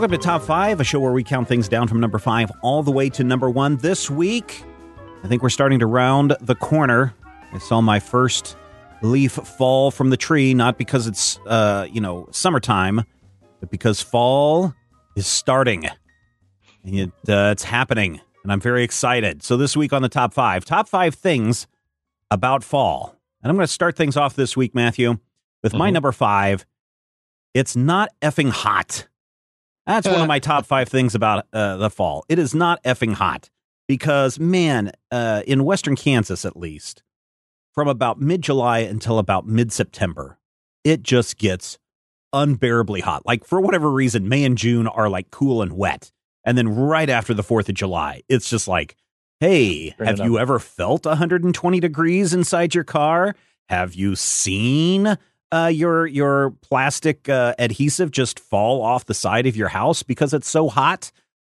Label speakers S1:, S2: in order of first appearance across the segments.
S1: Welcome to Top 5, a show where we count things down from number 5 all the way to number 1. This week, I think we're starting to round the corner. I saw my first leaf fall from the tree, not because it's, uh, you know, summertime, but because fall is starting. And it, uh, it's happening, and I'm very excited. So this week on the Top 5, Top 5 things about fall. And I'm going to start things off this week, Matthew, with my number 5. It's not effing hot. That's one of my top five things about uh, the fall. It is not effing hot because, man, uh, in Western Kansas at least, from about mid July until about mid September, it just gets unbearably hot. Like, for whatever reason, May and June are like cool and wet. And then right after the 4th of July, it's just like, hey,
S2: Turn
S1: have you ever felt 120 degrees inside your car? Have you seen uh, your your plastic uh, adhesive just fall off the side of your house because it's so hot?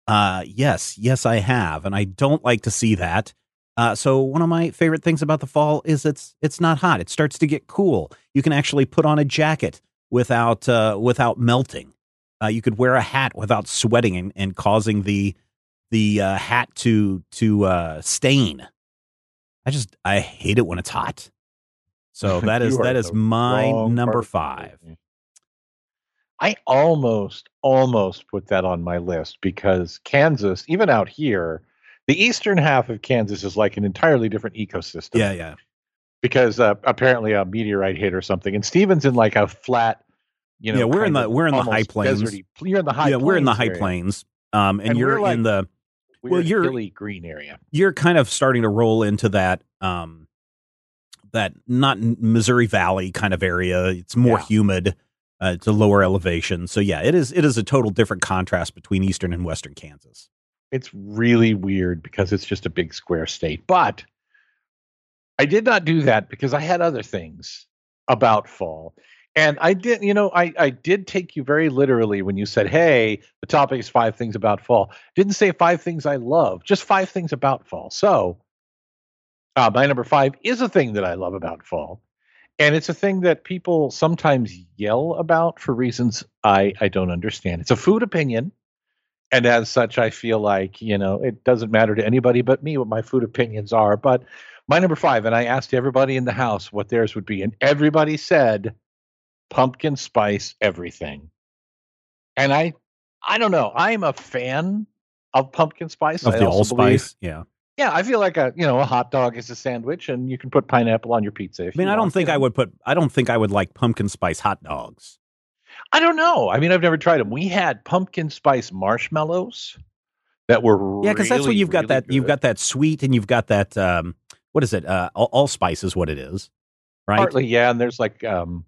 S1: Uh, yes, yes, I have, and I don't like to see that. Uh, so one of my favorite things about the fall is it's it's not hot. It starts to get cool. You can actually put on a jacket without uh, without melting. Uh, you could wear a hat without sweating and, and causing the the uh, hat to to uh, stain. I just I hate it when it's hot. So that is that is my number
S2: part of the
S1: five.
S2: I almost, almost put that on my list because Kansas, even out here, the eastern half of Kansas is like an entirely different ecosystem.
S1: Yeah, yeah.
S2: Because uh, apparently a meteorite hit or something, and Stevens in like a flat, you know,
S1: Yeah, we're in the- we're in the high plains.
S2: deserty- You're in the high. Plains.
S1: Yeah, we're in the high
S2: area.
S1: plains. Um, and,
S2: And
S1: you're
S2: like
S1: in the Well, you're-
S2: hilly green area.
S1: you're kind of starting to roll into that um that not Missouri Valley kind of area. It's more
S2: Yeah.
S1: humid. Uh, it's a lower elevation. So yeah, it is it is a total different contrast between eastern and western Kansas.
S2: It's really weird because it's just a big square state. But I did not do that because I had other things about fall. And I did, you know, I, I did take you very literally when you said, hey, the topic is five things about fall. Didn't say five things I love, just five things about fall. So uh, my number five is a thing that I love about fall. And it's a thing that people sometimes yell about for reasons I, I don't understand. It's a food opinion. And as such, I feel like, you know, it doesn't matter to anybody but me what my food opinions are. But my number five, and I asked everybody in the house what theirs would be, and everybody said pumpkin spice everything. And I I don't know. I'm a fan of pumpkin spice.
S1: Of
S2: I
S1: the allspice, yeah.
S2: Yeah, I feel like a you know a hot dog is a sandwich, and you can put pineapple on your pizza. If
S1: I mean, I don't
S2: want,
S1: think
S2: you
S1: I would put. I don't think I would like pumpkin spice hot dogs.
S2: I don't know. I mean, I've never tried them. We had pumpkin spice marshmallows that were
S1: Yeah, because that's what you've got.
S2: really
S1: that you've got that sweet, and you've got that. Um, what is it? Uh, all, allspice is what it is, right?
S2: Partly, yeah, and there's like um,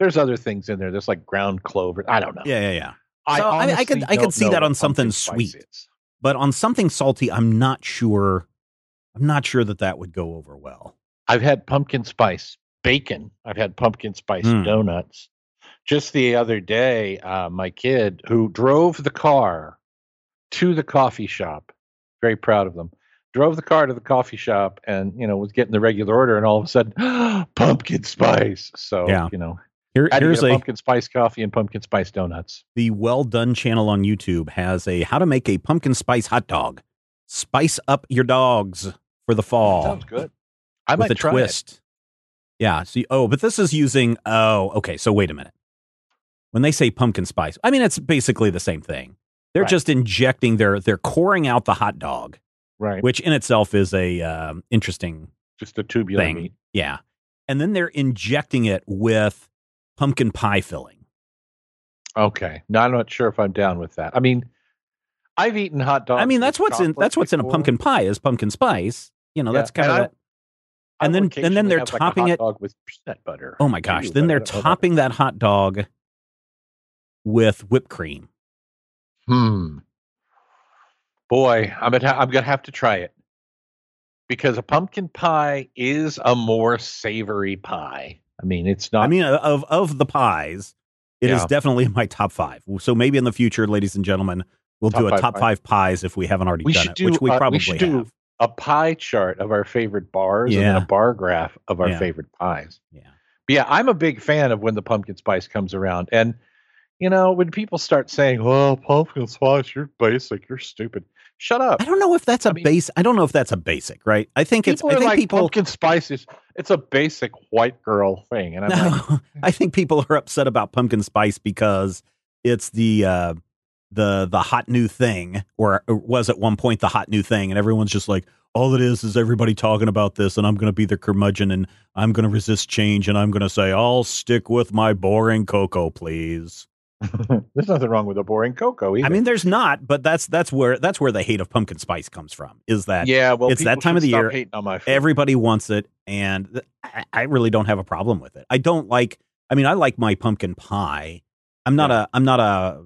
S2: there's other things in there. There's like ground clover. I don't know.
S1: Yeah, yeah, yeah.
S2: I,
S1: So, I- I could- I could see that on something sweet.
S2: is.
S1: But on something salty, I'm not sure. I'm not sure that that would go over well.
S2: I've had pumpkin spice bacon. I've had pumpkin spice
S1: Mm.
S2: donuts. Just the other day, uh, my kid who drove the car to the coffee shop, very proud of them, drove the car to the coffee shop and you know was getting the regular order, and all of a sudden, pumpkin spice. So
S1: Yeah.
S2: you know,
S1: Here, here's
S2: get
S1: a
S2: pumpkin spice coffee and pumpkin spice donuts.
S1: the well done channel on YouTube has a how to make a pumpkin spice hot dog. Spice up your dogs for the fall.
S2: Sounds good. I
S1: with
S2: might
S1: a
S2: try
S1: twist. Yeah. See, oh, but this is using. Oh, okay. So wait a minute. When they say pumpkin spice, I mean it's basically the same thing. They're
S2: Right.
S1: just injecting. They're they're coring out the hot dog.
S2: Right,
S1: which in itself is a um, interesting
S2: just a tubular
S1: thing.
S2: meat.
S1: Yeah. And then they're injecting it with pumpkin pie filling.
S2: Okay. No, I'm not sure if I'm down with that. I mean, I've eaten hot dogs.
S1: I mean, that's what's in that's what's in a pumpkin pie is pumpkin spice. You know,
S2: Yeah,
S1: that's kind
S2: and
S1: of
S2: I-
S1: and then- and then they're
S2: like,
S1: topping
S2: hot
S1: it-
S2: with peanut butter.
S1: Oh my gosh!
S2: Ooh,
S1: then they're
S2: don't know about
S1: topping that hot dog with whipped cream.
S2: Hmm. Boy, I'm gonna ha- I'm gonna have to try it because a pumpkin pie is a more savory pie. I mean, it's not.
S1: I mean, of of the pies, it is
S2: Yeah.
S1: definitely in my top five. So maybe in the future, ladies and gentlemen, we'll
S2: Top
S1: do a
S2: five
S1: top
S2: pies.
S1: five pies if we haven't already
S2: We
S1: done
S2: should
S1: it,
S2: do,
S1: which we
S2: uh, we
S1: probably
S2: should do-
S1: have.
S2: a pie chart of our favorite bars and
S1: Yeah.
S2: then a bar graph of our
S1: Yeah.
S2: favorite pies.
S1: Yeah.
S2: But yeah, I'm a big fan of when the pumpkin spice comes around. And you know, when people start saying, "Well, pumpkin spice, you're basic, you're stupid," shut up.
S1: I don't know if that's a
S2: I mean-
S1: base. I don't know if that's a basic, right? I think it's. I think
S2: like
S1: people.
S2: pumpkin spice is it's a basic white girl thing, and I'm like,
S1: I think people are upset about pumpkin spice because it's the uh, the the hot new thing, or or was at one point the hot new thing, and everyone's just like, all it is is everybody talking about this, and I'm going to be the curmudgeon, and I'm going to resist change, and I'm going to say I'll stick with my boring cocoa, please.
S2: there's nothing wrong with a boring cocoa. Either.
S1: I mean, there's not, but that's that's where that's where the hate of pumpkin spice comes from. Is that
S2: yeah, well,
S1: it's that time of the year.
S2: On my
S1: everybody wants it and th- I, I really don't have a problem with it i don't like i mean i like my pumpkin pie i'm not
S2: Yeah.
S1: a i'm not a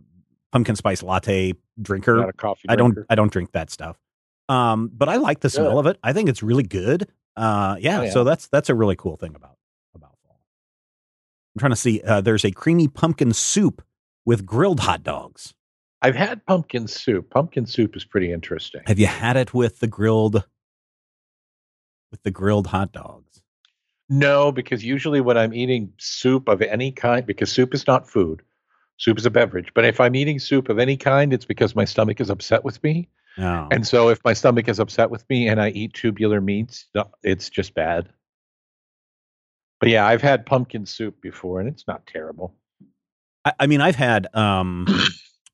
S1: pumpkin spice latte drinker
S2: not a coffee.
S1: i don't i don't drink that stuff um but i like the smell
S2: Good.
S1: of it i think it's really good uh yeah,
S2: Oh, yeah.
S1: so that's that's a really cool thing about about fall i'm trying to see uh there's a creamy pumpkin soup with grilled hot dogs
S2: I've had pumpkin soup. Pumpkin soup is pretty interesting.
S1: have you had it with the grilled with the grilled hot dogs
S2: No, because usually when I'm eating soup of any kind, because soup is not food, soup is a beverage. But if I'm eating soup of any kind, it's because my stomach is upset with me.
S1: no
S2: And so if my stomach is upset with me and I eat tubular meats, it's just bad. But yeah, I've had pumpkin soup before and it's not terrible.
S1: I, I mean, I've had um,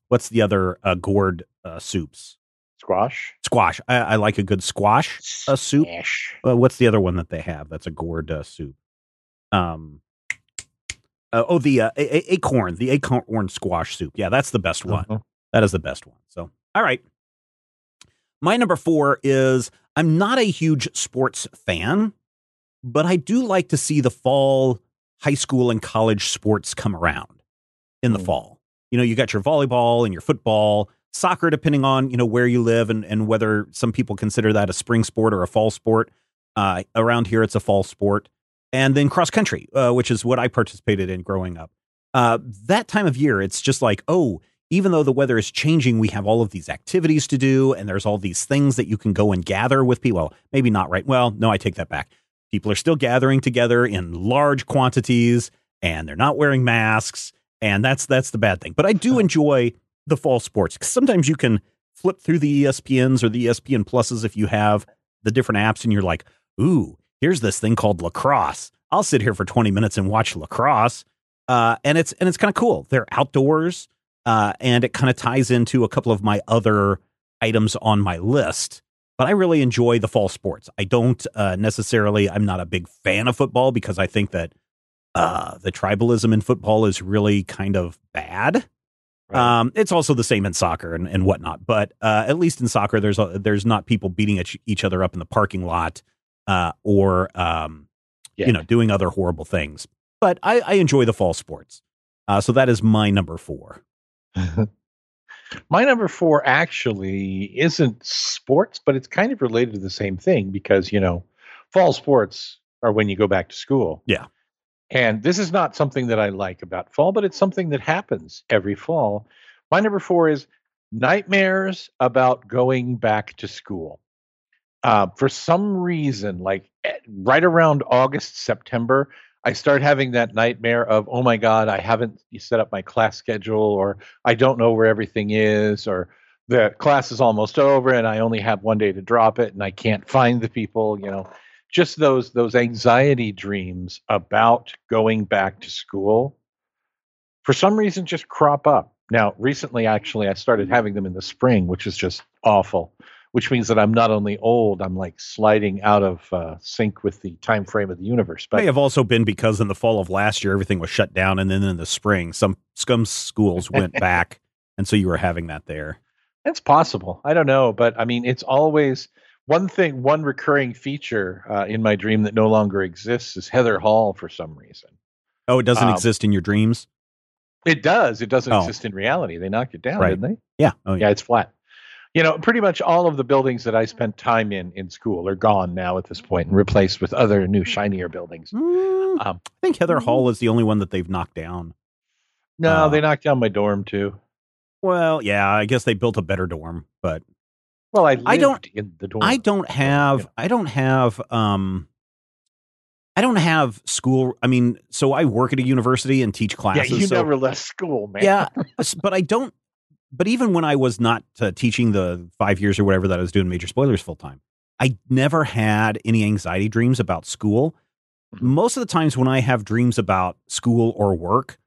S1: what's the other uh, gourd uh, soups?
S2: Squash.
S1: Squash. I, I like a good squash uh, soup. Uh, what's the other one that they have? That's a gourd uh, soup. Um. uh, oh, the uh, a- a- acorn, the acorn squash soup. Yeah, that's the best one.
S2: Mhm.
S1: That is the best one. So, all right. My number four is I'm not a huge sports fan, but I do like to see the fall high school and college sports come around in the
S2: Hmm.
S1: fall. You know, you got your volleyball and your football, soccer, depending on, you know, where you live and, and whether some people consider that a spring sport or a fall sport. Uh, around here, it's a fall sport. And then cross country, uh, which is what I participated in growing up. Uh, that time of year, it's just like, oh, even though the weather is changing, we have all of these activities to do, and there's all these things that you can go and gather with people. Well, maybe not right. Well, no, I take that back. People are still gathering together in large quantities, and they're not wearing masks, and that's that's the bad thing. But I do enjoy the fall sports 'cause sometimes you can flip through the ESPNs or the ESPN pluses if you have the different apps, and you're like, ooh, here's this thing called lacrosse. I'll sit here for 20 minutes and watch lacrosse. Uh, and it's and it's kind of cool. They're outdoors, uh, and it kind of ties into a couple of my other items on my list. But I really enjoy the fall sports. I don't uh, necessarily. I'm not a big fan of football because I think that uh, the tribalism in football is really kind of bad.
S2: Right.
S1: Um, it's also the same in soccer and, and whatnot. But uh, at least in soccer, there's a, there's not people beating each, each other up in the parking lot uh, or um,
S2: Yeah.
S1: you know doing other horrible things. But I, I enjoy the fall sports. Uh, so that is my number four.
S2: My number four actually isn't sports, but it's kind of related to the same thing because, you know, fall sports are when you go back to school.
S1: Yeah.
S2: And this is not something that I like about fall, but it's something that happens every fall. My number four is nightmares about going back to school. Uh, for some reason, like eh, right around August, September, I start having that nightmare of, oh my God, I haven't set up my class schedule, or I don't know where everything is, or the class is almost over and I only have one day to drop it and I can't find the people, you know. Just those those anxiety dreams about going back to school for some reason just crop up. Now, recently actually I started having them in the spring, which is just awful. Which means that I'm not only old, I'm like sliding out of uh, sync with the time frame of the universe.
S1: May
S2: But
S1: have also been because in the fall of last year everything was shut down, and then in the spring some scum schools went back, and so you were having that there.
S2: It's possible. I don't know, but I mean, it's always one thing. One recurring feature uh, in my dream that no longer exists is Heather Hall for some reason.
S1: Oh, it doesn't
S2: Um,
S1: exist in your dreams.
S2: It does. It doesn't
S1: Oh.
S2: exist in reality. They knocked it down,
S1: Right.
S2: didn't they?
S1: Yeah. Oh, yeah.
S2: Yeah, it's flat. You know, pretty much all of the buildings that I spent time in in school are gone now at this point and replaced with other new, shinier buildings.
S1: Mm,
S2: Um,
S1: I think Heather Hall is the only one that they've knocked down.
S2: no,
S1: Uh,
S2: they knocked down my dorm too.
S1: Well, yeah, I guess they built a better dorm, but
S2: Well, I
S1: I don't-
S2: in the dorm.
S1: I don't have I don't have um I don't have school I mean, so I work at a university and teach classes.
S2: Yeah, you
S1: so,
S2: never left school, man.
S1: Yeah, but I don't but even when I was not uh, teaching the 5 years or whatever that I was doing major spoilers full time, I never had any anxiety dreams about school.
S2: Mhm.
S1: Most of the times when I have dreams about school or work,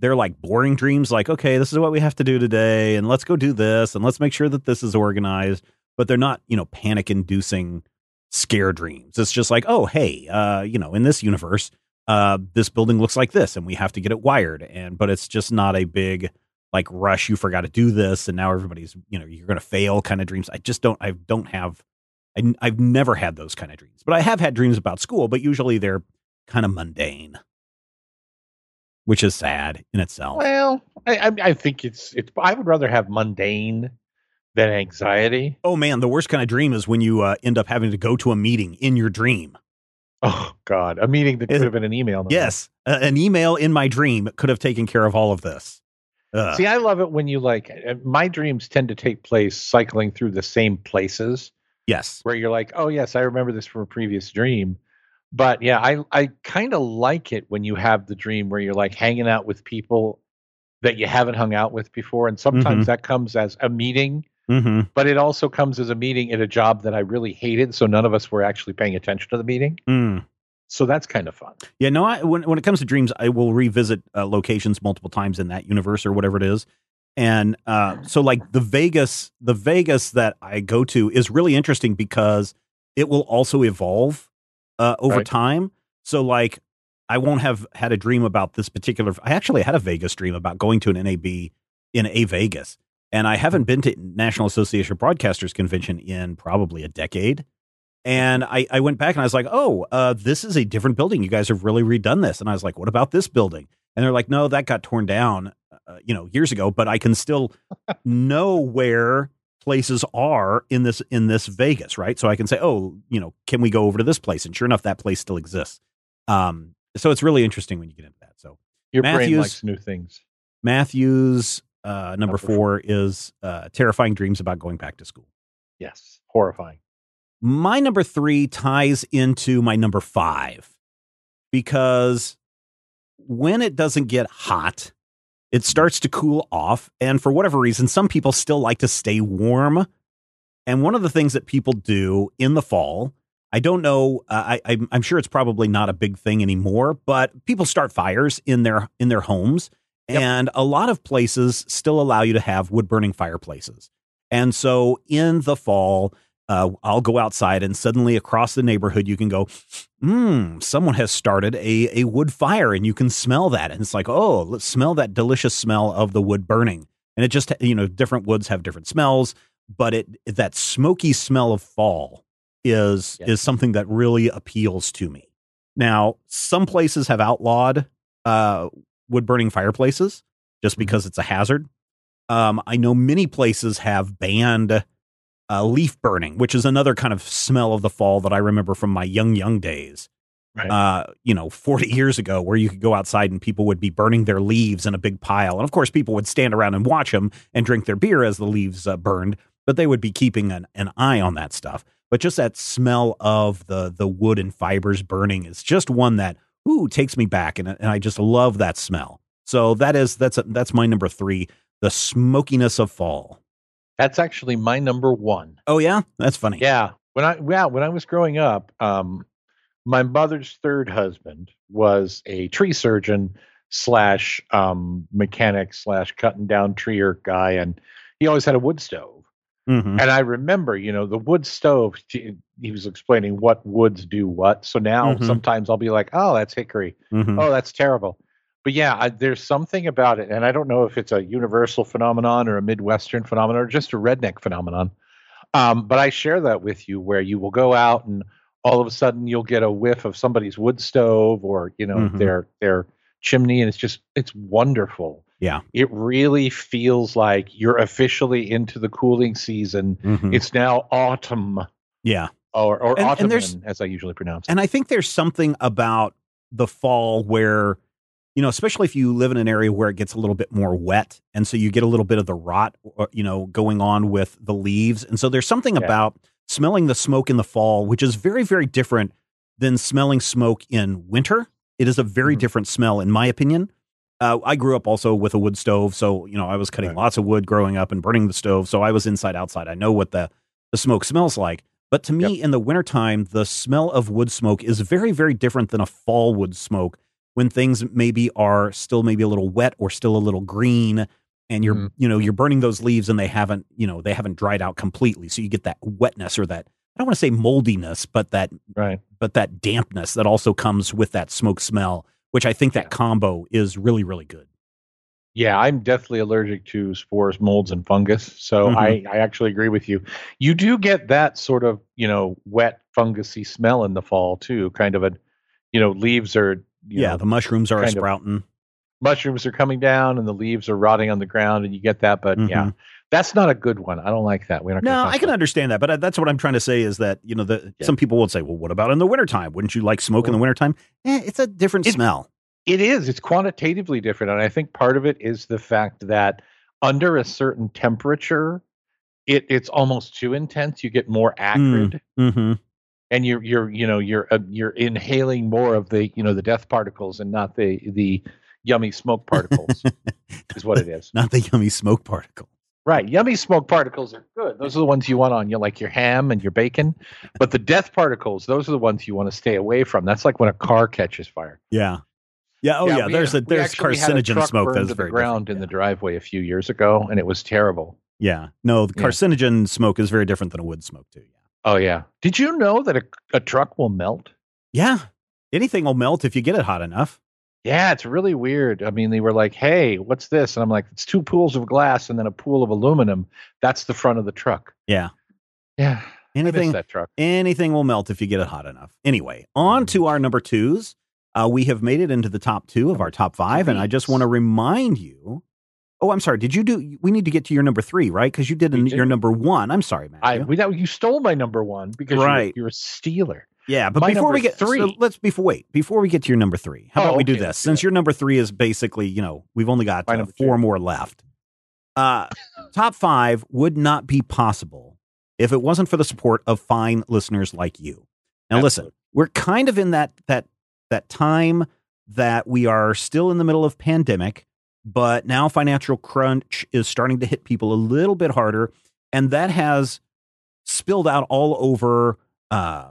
S1: they're like boring dreams like okay, this is what we have to do today and let's go do this and let's make sure that this is organized, but they're not, you know, panic inducing scare dreams. It's just like, oh, hey, uh, you know, in this universe, uh, this building looks like this, and we have to get it wired. And but it's just not a big like rush. You forgot to do this, and now everybody's, you know, you're to fail kind of dreams. I just don't. I don't have. I, I've never had those kind of dreams, but I have had dreams about school. But usually they're kind of mundane, which is sad in itself.
S2: Well, I, I, think it's it's. I would rather have mundane than anxiety.
S1: Oh man, the worst kind of dream is when you uh, end up having to go to a meeting in your dream.
S2: Oh God, a meeting that could have been an email.
S1: Yes, uh, an email in my dream could have taken care of all of this. Ugh.
S2: See, I love it when you like. My dreams tend to take place cycling through the same places.
S1: yes.
S2: where you're like, oh yes, I remember this from a previous dream. But yeah, I I kind of like it when you have the dream where you're like hanging out with people that you haven't hung out with before, and sometimes that comes as a meeting,
S1: hmm
S2: but it also comes as a meeting at a job that I really hated, so none of us were actually paying attention to the meeting.
S1: Mm.
S2: So that's kind of fun.
S1: Yeah, no. I, when when it comes to dreams, I will revisit uh, locations multiple times in that universe or whatever it is. And uh, so, like the Vegas, the Vegas that I go to is really interesting because it will also evolve uh, over
S2: Right.
S1: time. So, like, I won't have had a dream about this particular. I actually had a Vegas dream about going to an NAB in a Vegas, and I haven't been to National Association of Broadcasters convention in probably a decade. And I, I went back and I was like, oh, uh, this is a different building. You guys have really redone this. And I was like, what about this building? And they're like, no, that got torn down, uh, you know, years ago. But I can still know where places are in this in this Vegas, right? So I can say, oh, you know, can we go over to this place? And sure enough, that place still exists. Um, so it's really interesting when you get into that. So
S2: Your brain
S1: Matthews-
S2: likes new things.
S1: Matthew's uh, number
S2: Number four.
S1: four is uh, terrifying dreams about going back to school.
S2: Yes, horrifying.
S1: My number three ties into my number five because when it doesn't get hot, it starts to cool off. And for whatever reason, some people still like to stay warm. And one of the things that people do in the fall, I don't know, uh, I, I'm, sure it's probably not a big thing anymore, but people start fires in their in their homes,
S2: Yep.
S1: and a lot of places still allow you to have wood burning fireplaces. And so in the fall, uh, I'll go outside and suddenly across the neighborhood, you can go, hmm, someone has started a, a wood fire and you can smell that. And it's like, oh, let's smell that delicious smell of the wood burning. And it just, you know, different woods have different smells, but it, that smoky smell of fall is,
S2: Yes.
S1: is something that really appeals to me. Now, some places have outlawed, uh, wood burning fireplaces just
S2: Mhm.
S1: because it's a hazard. Um, I know many places have banned uh, leaf burning, which is another kind of smell of the fall that I remember from my young, young days.
S2: Right.
S1: Uh, you know, 40 years ago, where you could go outside and people would be burning their leaves in a big pile. And of course, people would stand around and watch them and drink their beer as the leaves uh, burned, but they would be keeping an, an eye on that stuff. But just that smell of the the wood and fibers burning is just one that ooh takes me back, and, and I just love that smell. So that is that's a, that's my number three, the smokiness of fall.
S2: That's actually my number one.
S1: Oh yeah, that's funny.
S2: Yeah. When I yeah, when I was growing up, um, my mother's third husband was a tree surgeon slash um, mechanic slash cutting down tree or guy, and he always had a wood stove.
S1: Mhm.
S2: And I remember, you know, the wood stove. He was explaining what woods do what. So now
S1: Mhm.
S2: sometimes I'll be like, "Oh, that's hickory.
S1: Mhm.
S2: Oh, that's terrible." But yeah, I, there's something about it, and I don't know if it's a universal phenomenon or a Midwestern phenomenon or just a redneck phenomenon. Um, but I share that with you, where you will go out and all of a sudden you'll get a whiff of somebody's wood stove or you know
S1: Mhm.
S2: their their chimney, and it's just it's wonderful.
S1: Yeah.
S2: It really feels like you're officially into the cooling season.
S1: Mhm.
S2: It's now autumn
S1: yeah.
S2: or or
S1: And- and
S2: autumn,
S1: there's-
S2: as I usually pronounce it.
S1: And I think there's something about the fall where, you know, especially if you live in an area where it gets a little bit more wet. And so you get a little bit of the rot, you know, going on with the leaves. And so there's something
S2: Yeah.
S1: about smelling the smoke in the fall, which is very, very different than smelling smoke in winter. It is a very
S2: Mhm.
S1: different smell, in my opinion. Uh, I grew up also with a wood stove. So, you know, I was cutting
S2: Right.
S1: lots of wood growing up and burning the stove. So I was inside, outside. I know what the, the smoke smells like. But to me, in the wintertime, the smell of wood smoke is very, very different than a fall wood smoke when things maybe are still maybe a little wet or still a little green and you're
S2: Mhm.
S1: you know you're burning those leaves and they haven't you know they haven't dried out completely so you get that wetness or that i don't want to say moldiness but that
S2: right.
S1: but that dampness that also comes with that smoke smell which i think that
S2: Yeah.
S1: combo is really really good
S2: Yeah, I'm deathly allergic to spores, molds, and fungus. So
S1: Mhm.
S2: I, I actually agree with you. You do get that sort of, you know, wet fungusy smell in the fall too. Kind of a, you know, leaves are,
S1: yeah
S2: know,
S1: the mushrooms are sprouting
S2: mushrooms are coming down and the leaves are rotting on the ground, and you get that. But yeah,
S1: Mhm.
S2: that's not a good one. I don't like that. We're not.
S1: no i can understand that but uh, that's what i'm trying to say is that you know the
S2: Yeah.
S1: some people will say well what about in the wintertime wouldn't you like smoke in the
S2: Well-
S1: wintertime eh, it's a different
S2: It-
S1: smell
S2: It is. It's quantitatively different, and I think part of it is the fact that under a certain temperature, it it's almost too intense. You get more acrid.
S1: mm-hmm
S2: and you're you're you know you're uh, you're inhaling more of the you know the death particles and not the the yummy smoke particles is what it is
S1: not the yummy smoke particle
S2: right yummy smoke particles are good those are the ones you want on you like your ham and your bacon but the death particles those are the ones you want to stay away from that's like when a car catches fire
S1: Yeah. Yeah. Oh, yeah.
S2: we
S1: there's a there's carcinogen smoke that's very
S2: the ground
S1: different.
S2: in the driveway a few years ago and it was terrible
S1: Yeah. No, the
S2: Yeah.
S1: carcinogen smoke is very different than a wood smoke too. Yeah.
S2: Oh yeah did you know that a, a truck will melt
S1: Yeah. Anything will melt if you get it hot enough.
S2: Yeah, it's really weird. I mean, they were like, "Hey, what's this?" And I'm like, "It's two pools of glass and then a pool of aluminum. That's the front of the truck."
S1: Yeah.
S2: Yeah,
S1: Anything
S2: that truck.
S1: anything will melt if you get it hot enough. Anyway, on to our number twos. Uh, we have made it into the top two of our top five, and I just want to remind you. Oh, I'm sorry. Did you do? We need to get to your number three, right? Because you did an,
S2: did.
S1: your number one. I'm sorry, Matthew.
S2: I we, that, you stole my number one because
S1: Right.
S2: you're, you're a stealer.
S1: Yeah, but
S2: My
S1: before we get so
S2: three.
S1: let's before wait before we get to your number three. How
S2: Oh,
S1: about we do
S2: okay,
S1: this?
S2: do
S1: Since
S2: that.
S1: your number three is basically, you know, we've only got uh, four
S2: two.
S1: more left. Uh, top five would not be possible if it wasn't for the support of fine listeners like you. Now, listen, we're kind of in that that that time that we are still in the middle of pandemic, but now financial crunch is starting to hit people a little bit harder, and that has spilled out all over. Uh,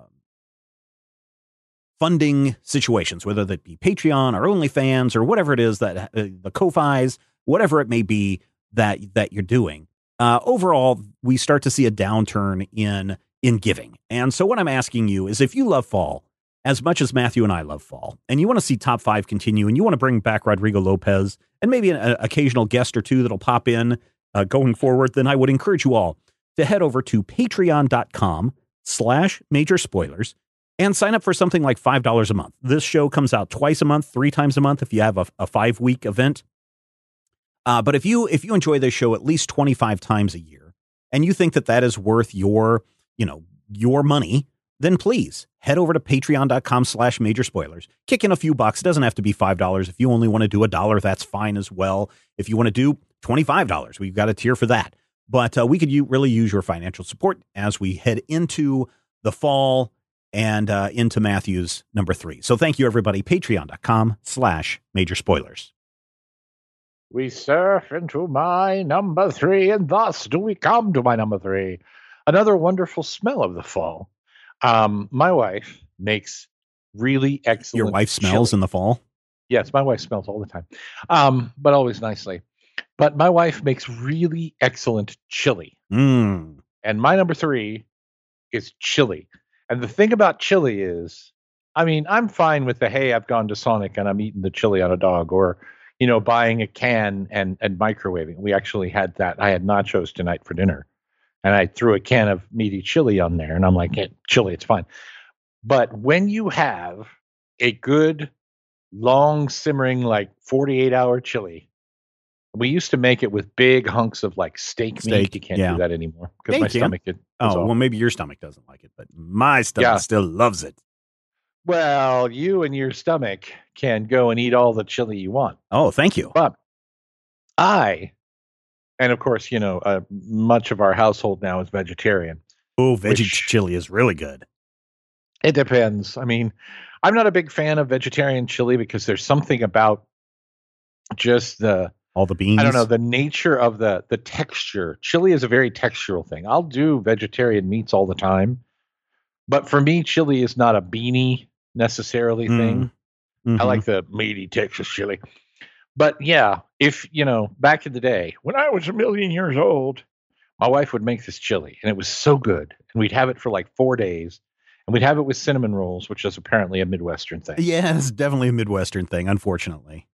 S1: funding situations, whether that be Patreon or OnlyFans or whatever it is that uh, the Ko-Fi's, whatever it may be that that you're doing. Uh, overall, we start to see a downturn in in giving. And so, what I'm asking you is, if you love fall as much as Matthew and I love fall, and you want to see top five continue, and you want to bring back Rodrigo Lopez and maybe an, an occasional guest or two that'll pop in uh, going forward, then I would encourage you all to head over to patreon.com slash major spoilers and sign up for something like $5 a month. This show comes out twice a month, three times a month if you have a, a five week event. Uh, but if you if you enjoy this show at least 25 times a year and you think that that is worth your, you know, your money, then please head over to patreon.com slash major spoilers. Kick in a few bucks. It doesn't have to be $5. If you only want to do a dollar, that's fine as well. If you want to do $25, we've got a tier for that. But uh, we could u- really use your financial support as we head into the fall and uh, into Matthew's number three. So thank you, everybody. Patreon.com slash major spoilers.
S2: We surf into my number three, and thus do we come to my number three. Another wonderful smell of the fall. Um, my wife makes really excellent.
S1: Your wife smells
S2: chili.
S1: in the fall.
S2: Yes, my wife smells all the time, um, but always nicely. But my wife makes really excellent chili.
S1: Mm.
S2: And my number three is chili. And the thing about chili is I mean, I'm fine with the hey, I've gone to Sonic and I'm eating the chili on a dog, or you know, buying a can and and microwaving. We actually had that. I had nachos tonight for dinner, and I threw a can of meaty chili on there, and I'm like, hey, chili, it's fine. But when you have a good, long simmering, like 48 hour chili, we used to make it with big hunks of like steak,
S1: Steak,
S2: meat. You can't
S1: yeah.
S2: do that anymore because my
S1: can.
S2: stomach. It,
S1: Oh,
S2: off.
S1: well, maybe your stomach doesn't like it, but my stomach
S2: Yeah.
S1: still loves it.
S2: Well, you and your stomach can go and eat all the chili you want.
S1: Oh, thank you.
S2: But I, and of course, you know, uh, much of our household now is vegetarian.
S1: Oh, veggie
S2: Which-
S1: chili is really good.
S2: It depends. I mean, I'm not a big fan of vegetarian chili because there's something about just the
S1: All the beans.
S2: I don't know the nature of the the texture. Chili is a very textural thing. I'll do vegetarian meats all the time, but for me, chili is not a beanie necessarily thing. I
S1: Mhm.
S2: like the meaty Texas chili. But yeah, if you know, back in the day when I was a million years old, my wife would make this chili and it was so good. And we'd have it for like four days. And we'd have it with cinnamon rolls, which is apparently a Midwestern thing.
S1: Yeah, it's definitely a Midwestern thing, unfortunately.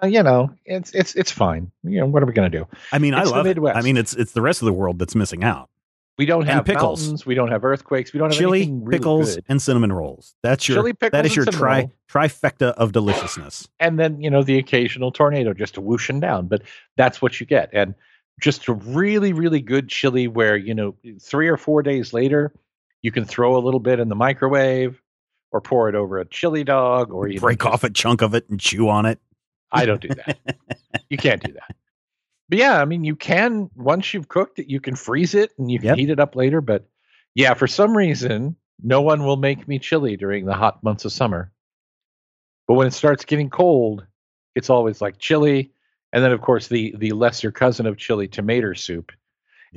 S2: Well, you know, it's it's it's fine. You know, what are we gonna do?
S1: I mean,
S2: It's
S1: I love it. I mean, it's it's the rest of the world that's missing out.
S2: We don't
S1: And
S2: have
S1: pickles.
S2: mountains, we don't have earthquakes, we don't have
S1: Chili,
S2: anything really
S1: pickles,
S2: good.
S1: and cinnamon rolls. That's your
S2: Chili, pickles,
S1: is your tri trifecta of deliciousness.
S2: and then you know the occasional tornado just whooshing down but that's what you get and just a really really good chili where you know three or four days later you can throw a little bit in the microwave or pour it over a chili dog or you know,
S1: Break
S2: just-
S1: off a chunk of it and chew on it.
S2: i don't do that you can't do that but yeah i mean you can once you've cooked it you can freeze it and you can
S1: Yep.
S2: heat it up later but yeah for some reason no one will make me chili during the hot months of summer but when it starts getting cold it's always like chili and then of course the the lesser cousin of chili tomato soup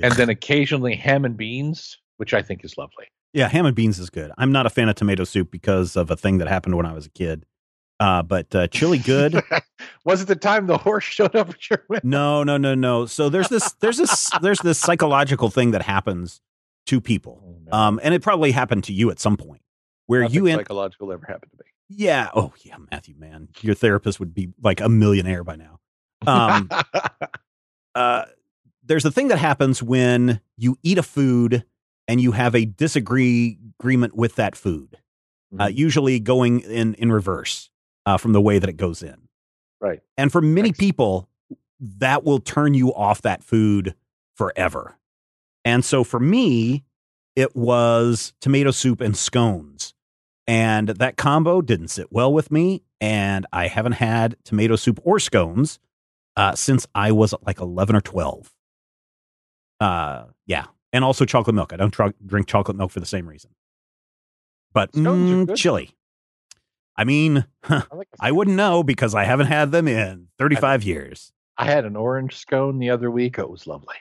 S2: and then occasionally ham and beans which i think is lovely
S1: Yeah, ham and beans is good. I'm not a fan of tomato soup because of a thing that happened when I was a kid. Uh, but uh, chili good.
S2: was it the time the horse showed up at your window
S1: No, no, no, no. So there's this, there's this, there's this psychological thing that happens to people,
S2: Oh, no.
S1: um, and it probably happened to you at some point, where
S2: Nothing
S1: you end.
S2: psychological ever happened to me
S1: yeah. Oh, yeah, Matthew, man, your therapist would be like a millionaire by now. Um, uh, there's a thing that happens when you eat a food and you have a disagree agreement with that food, uh,
S2: Mhm.
S1: usually going in in reverse uh, from the way that it goes in.
S2: right
S1: And for many
S2: Thanks.
S1: people, that will turn you off that food forever. And so for me, it was tomato soup and scones. And that combo didn't sit well with me. And I haven't had tomato soup or scones uh, since I was like 11 or 12. Uh, yeah. And also chocolate milk. I don't tr- drink chocolate milk for the same reason. But mm, chili. I mean,
S2: I, like
S1: I wouldn't know because I haven't had them in 35 years.
S2: I had an orange scone the other week. It was lovely.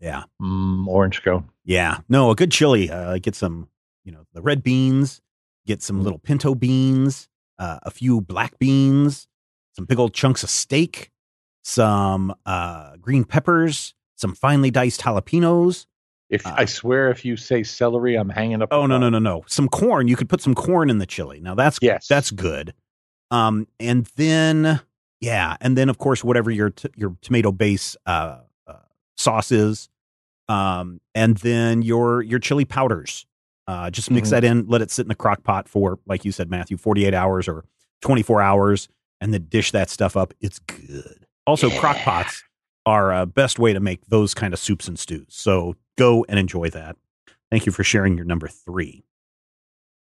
S1: Yeah.
S2: Mm, orange scone.
S1: Yeah. No, a good chili. Uh, get some, you know, the red beans, get some little pinto beans, uh, a few black beans, some big old chunks of steak, some uh, green peppers, some finely diced jalapenos.
S2: If
S1: Uh,
S2: I swear, if you say celery, I'm hanging up.
S1: Oh, no, no, no, no. Some corn. You could put some corn in the chili. Now that's,
S2: Yes.
S1: that's good. Um, and then, yeah. And then, of course, whatever your, t- your tomato base uh, uh, sauce is. Um, and then your, your chili powders. Uh, just mix
S2: Mhm.
S1: that in, let it sit in the crock pot for, like you said, Matthew, 48 hours or 24 hours, and then dish that stuff up. It's good. Also, crock pots are a best way to make those kind of soups and stews. So go and enjoy that. Thank you for sharing your number three.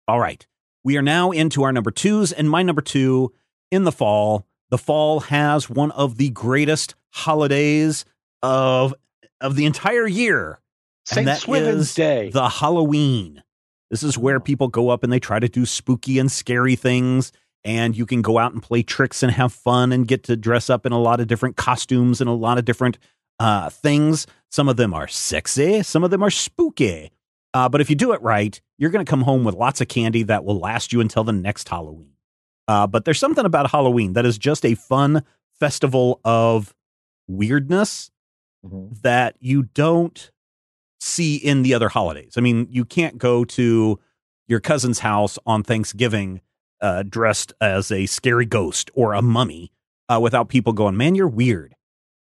S1: All right. We are now into our number twos, and my number two in the fall. The fall has one of the greatest holidays of of the entire year,
S2: Saint
S1: that
S2: Swithin's
S1: is
S2: Day.
S1: the Halloween. This is where people go up and they try to do spooky and scary things. And you can go out and play tricks and have fun and get to dress up in a lot of different costumes and a lot of different uh, things. Some of them are sexy, some of them are spooky. Uh, but if you do it right, you're going to come home with lots of candy that will last you until the next Halloween. Uh, but there's something about Halloween that is just a fun festival of weirdness
S2: Mhm.
S1: that you don't see in the other holidays. I mean, you can't go to your cousin's house on Thanksgiving uh, dressed as a scary ghost or a mummy uh, without people going, man, you're weird.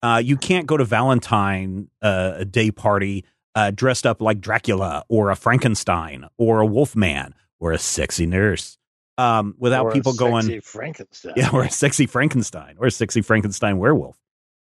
S1: Uh, you can't go to Valentine uh, a day party uh, dressed up like Dracula or a Frankenstein or a Wolfman or a sexy nurse um, without
S2: Or
S1: people going,
S2: Frankenstein.
S1: yeah, or a sexy Frankenstein or a sexy Frankenstein werewolf.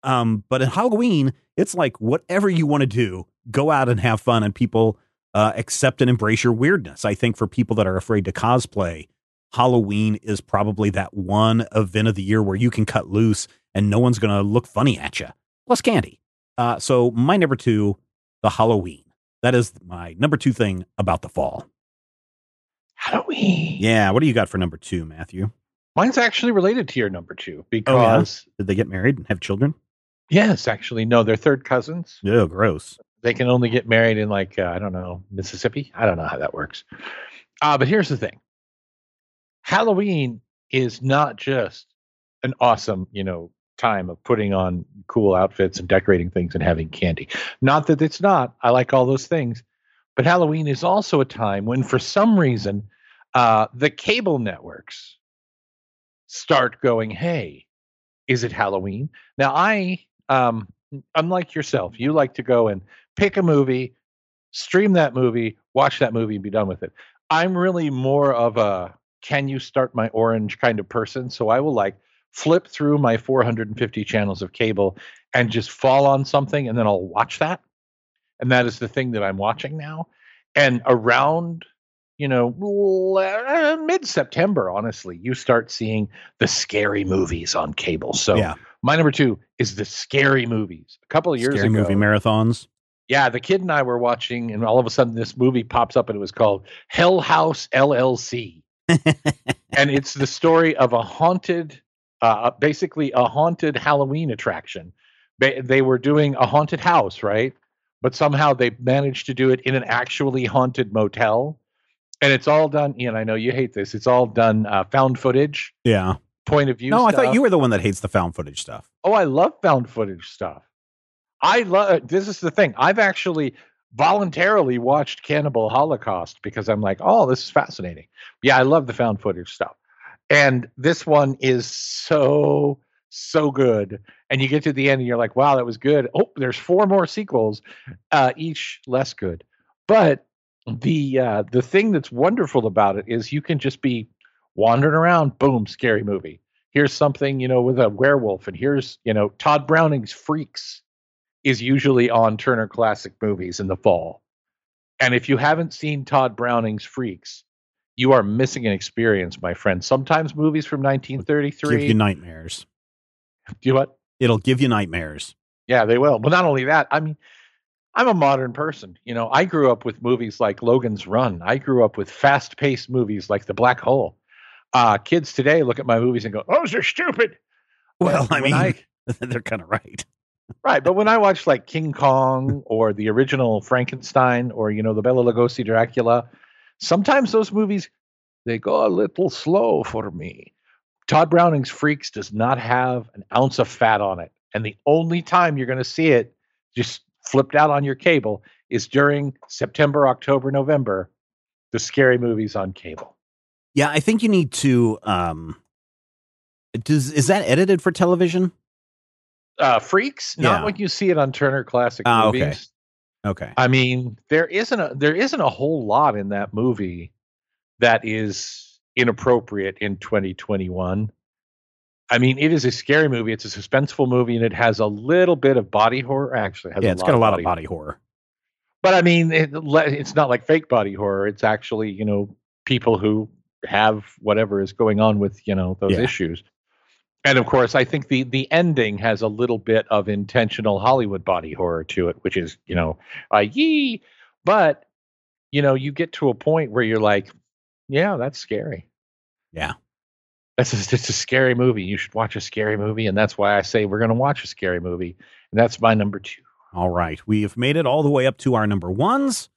S1: Um, but in Halloween, it's like whatever you want to do, go out and have fun, and people uh, accept and embrace your weirdness. I think for people that are afraid to cosplay, Halloween is probably that one event of the year where you can cut loose and no one's going to look funny at you. Plus candy. Uh, so my number two, the Halloween. That is my number two thing about the fall.
S2: Halloween.
S1: Yeah. What do you got for number two, Matthew?
S2: Mine's actually related to your number two
S1: Oh, yeah?
S2: because
S1: Did they get married and have children?
S2: yes, actually, no, they're third cousins.
S1: Oh, gross.
S2: They can only get married in like uh, I don't know Mississippi. I don't know how that works. Uh, but here's the thing: Halloween is not just an awesome, you know, time of putting on cool outfits and decorating things and having candy. Not that it's not. I like all those things, but Halloween is also a time when, for some reason, uh, the cable networks start going, "Hey, is it Halloween?" Now, I, um, unlike yourself, you like to go and pick a movie, stream that movie, watch that movie, and be done with it. I'm really more of a can you start my orange kind of person. So I will like flip through my 450 channels of cable and just fall on something and then I'll watch that. And that is the thing that I'm watching now. And around, you know, mid September, honestly, you start seeing the scary movies on cable. So
S1: yeah.
S2: my number two is the scary movies. A couple of years
S1: Scary
S2: ago,
S1: movie marathons.
S2: yeah, the kid and I were watching, and all of a sudden this movie pops up, and it was called Hell House LLC, and it's the story of a haunted, uh, basically a haunted Halloween attraction. They, they were doing a haunted house, right? But somehow they managed to do it in an actually haunted motel, and it's all done. Ian, I know you hate this. It's all done uh, found footage,
S1: Yeah.
S2: point of view.
S1: No, I thought you were the one that hates the found footage stuff.
S2: Oh, I love found footage stuff. I love this is the thing. I've actually voluntarily watched Cannibal Holocaust because I'm like, oh, this is fascinating. Yeah, I love the found footage stuff. And this one is so so good. And you get to the end and you're like, wow, that was good. Oh, there's four more sequels, uh, each less good. But the uh, the thing that's wonderful about it is you can just be wandering around, boom, scary movie here's something you know with a werewolf and here's you know tod browning's freaks is usually on turner classic movies in the fall. And if you haven't seen tod browning's freaks you are missing an experience my friend. Sometimes movies from 1933
S1: Give
S2: 1933
S1: you nightmares.
S2: do you what?
S1: It'll give you nightmares.
S2: yeah they will. But not only that i mean i'm a modern person. You know i grew up with movies like logan's run. I grew up with fast-paced movies like the black hole. Uh kids today look at my movies and go those are stupid.
S1: Well, I mean, they're kind of right.
S2: Right, but when I watch like King Kong or the original Frankenstein or you know the Bela Lugosi Dracula, sometimes those movies they go a little slow for me. Tod Browning's Freaks does not have an ounce of fat on it, and the only time you're going to see it just flipped out on your cable is during September, October, November, the scary movies on cable.
S1: Yeah, I think you need to. um Does is that edited for television?
S2: Uh, Freaks, not
S1: Yeah.
S2: when you see it on Turner Classic
S1: okay.
S2: Movies.
S1: Okay.
S2: I mean, there isn't a there isn't a whole lot in that movie that is inappropriate in 2021. I mean, it is a scary movie. It's a suspenseful movie, and it has a little bit of body horror. Actually, it has
S1: Yeah,
S2: a
S1: it's
S2: lot
S1: got a lot of body horror.
S2: But I mean, it, it's not like fake body horror. It's actually you know people who have whatever is going on with you know those
S1: Yeah.
S2: issues. And of course, I think the the ending has a little bit of intentional Hollywood body horror to it, which is you know, uh, yee. But you know, you get to a point where you're like, yeah, that's scary.
S1: Yeah.
S2: That's just, it's a scary movie. You should watch a scary movie, and that's why I say we're going to watch a scary movie. And that's my number two.
S1: All right. We've made it all the way up to our number ones.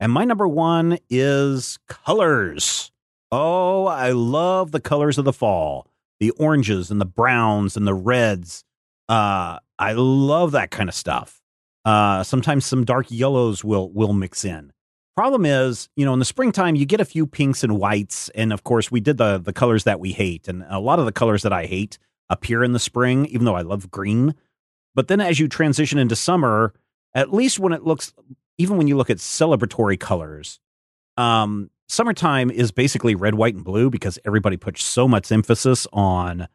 S1: And my number one is colors. Oh, I love the colors of the fall the oranges and the browns and the reds. Uh, I love that kind of stuff. Uh, sometimes some dark yellows will will mix in. Problem is, you know, in the springtime, you get a few pinks and whites. And of course, we did the, the colors that we hate. And a lot of the colors that I hate appear in the spring, even though I love green. But then as you transition into summer, at least when it looks, even when you look at celebratory colors, um, summertime is basically red, white, and blue because everybody puts so much emphasis on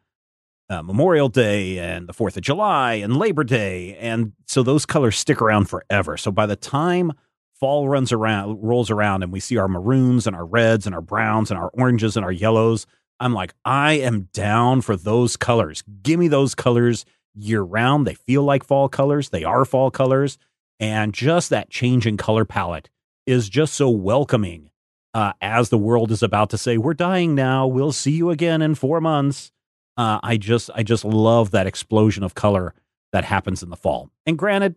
S1: uh, Memorial Day and the 4th of July and Labor Day. And so those colors stick around forever. So by the time fall runs around, rolls around, and we see our maroons and our reds and our browns and our oranges and our yellows, I'm like, I am down for those colors. Give me those colors year round. They feel like fall colors, they are fall colors. And just that change in color palette is just so welcoming uh, as the world is about to say, We're dying now. We'll see you again in four months. Uh, I just I just love that explosion of color that happens in the fall. And granted,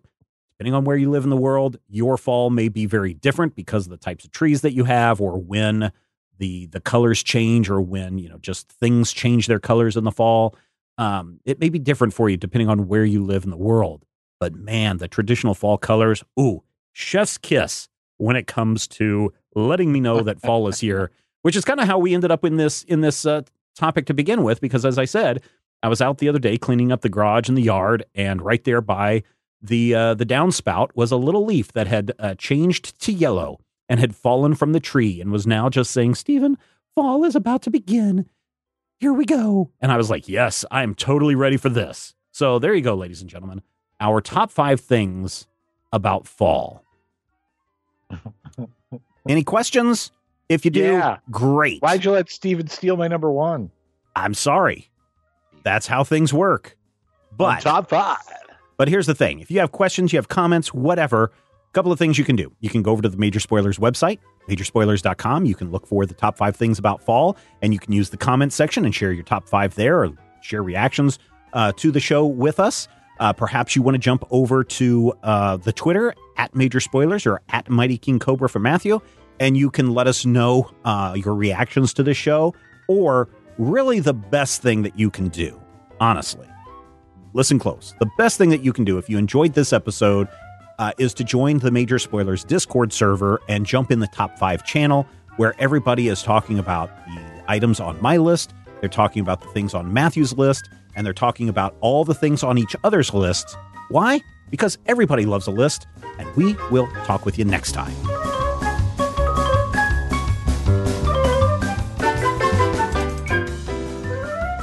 S1: depending on where you live in the world, your fall may be very different because of the types of trees that you have or when the the colors change or when, you know, just things change their colors in the fall. Um, it may be different for you depending on where you live in the world. But man, the traditional fall colors, ooh, chef's kiss when it comes to letting me know that fall is here, which is kind of how we ended up in this in this uh, topic to begin with, because as I said, I was out the other day cleaning up the garage and the yard, and right there by the uh, the downspout was a little leaf that had uh, changed to yellow and had fallen from the tree and was now just saying, "Stephen, fall is about to begin. Here we go." And I was like, "Yes, I am totally ready for this." So there you go, ladies and gentlemen. Our top five things about fall. Any questions? If you do,
S2: Yeah.
S1: great.
S2: Why'd you let Stephen steal my number one?
S1: I'm sorry. That's how things work. But
S2: top five.
S1: but here's the thing. If you have questions, you have comments, whatever, a couple of things you can do. You can go over to the Major Spoilers website, majorspoilers.com. You can look for the top five things about fall, and you can use the comment section and share your top five there or share reactions uh, to the show with us. Uh, perhaps you want to jump over to uh, the Twitter at Major Spoilers or at Mighty King Cobra for Matthew, and you can let us know uh, your reactions to the show or really the best thing that you can do, honestly listen close. The best thing that you can do if you enjoyed this episode uh, is to join the Major Spoilers Discord server and jump in the top five channel where everybody is talking about the items on my list. They're talking about the things on Matthew's list, and they're talking about all the things on each other's lists. Why? Because everybody loves a list, and we will talk with you next time.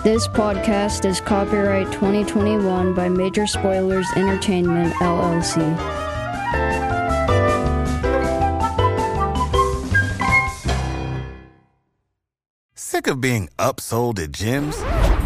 S3: This podcast is copyright 2021 by Major Spoilers Entertainment, LLC.
S4: Sick of being upsold at gyms?